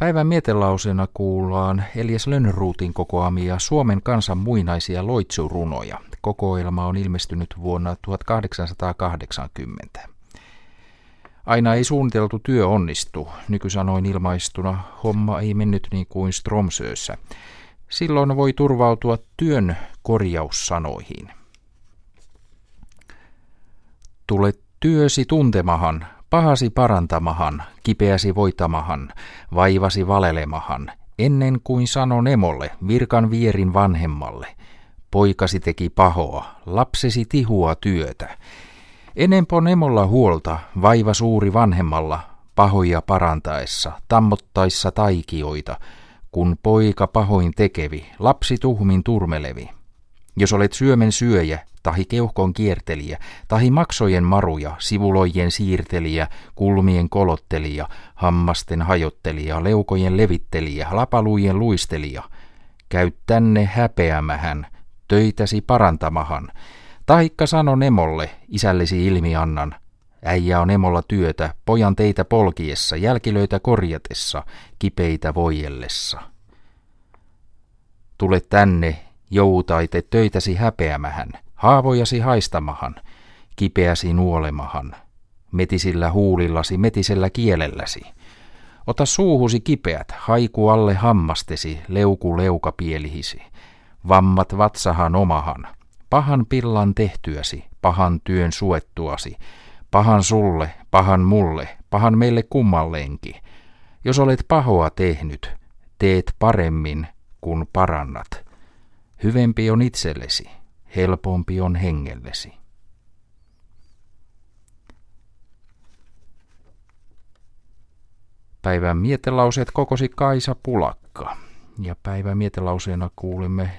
Päivän mietelauseena kuullaan Elias Lönnruutin kokoamia Suomen kansan muinaisia loitsurunoja. Kokoelma on ilmestynyt vuonna 1880. Aina ei suunniteltu työ onnistu. Nykysanoin ilmaistuna homma ei mennyt niin kuin Stromsössä. Silloin voi turvautua työn korjaussanoihin. Tule työsi tuntemahan, pahasi parantamahan, kipeäsi voitamahan, vaivasi valelemahan, ennen kuin sano Nemolle, virkan vierin vanhemmalle. Poikasi teki pahoa, lapsesi tihua työtä. Enempo Nemolla huolta, vaiva suuri vanhemmalla, pahoja parantaessa, tammottaissa taikioita, kun poika pahoin tekevi, lapsi tuhmin turmelevi. Jos olet syömen syöjä, tahi keuhkon kiertelijä, tahi maksojen maruja, sivulojen siirtelijä, kulmien kolottelija, hammasten hajottelija, leukojen levittelijä, lapalujen luistelija, käy tänne häpeämähän, töitäsi parantamahan, taikka sano Nemolle, isällesi ilmi annan, äijä on Emolla työtä, pojan teitä polkiessa, jälkilöitä korjatessa, kipeitä voijellessa. Tule tänne, joutaite töitäsi häpeämähän, haavojasi haistamahan, kipeäsi nuolemahan, metisillä huulillasi, metisellä kielelläsi. Ota suuhusi kipeät, haiku alle hammastesi, leuku leukapielihisi, vammat vatsahan omahan, pahan pillan tehtyäsi, pahan työn suettuasi, pahan sulle, pahan mulle, pahan meille kummallenkin. Jos olet pahoa tehnyt, teet paremmin, kun parannat. Hyvempi on itsellesi, helpompi on hengellesi. Päivän mietelauseet kokosi Kaisa Pulakka. Ja päivän mietelauseena kuulimme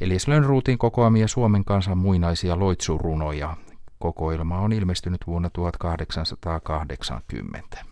Elias Lönnruutin kokoamia Suomen kansan muinaisia loitsurunoja. Kokoelma on ilmestynyt vuonna 1880.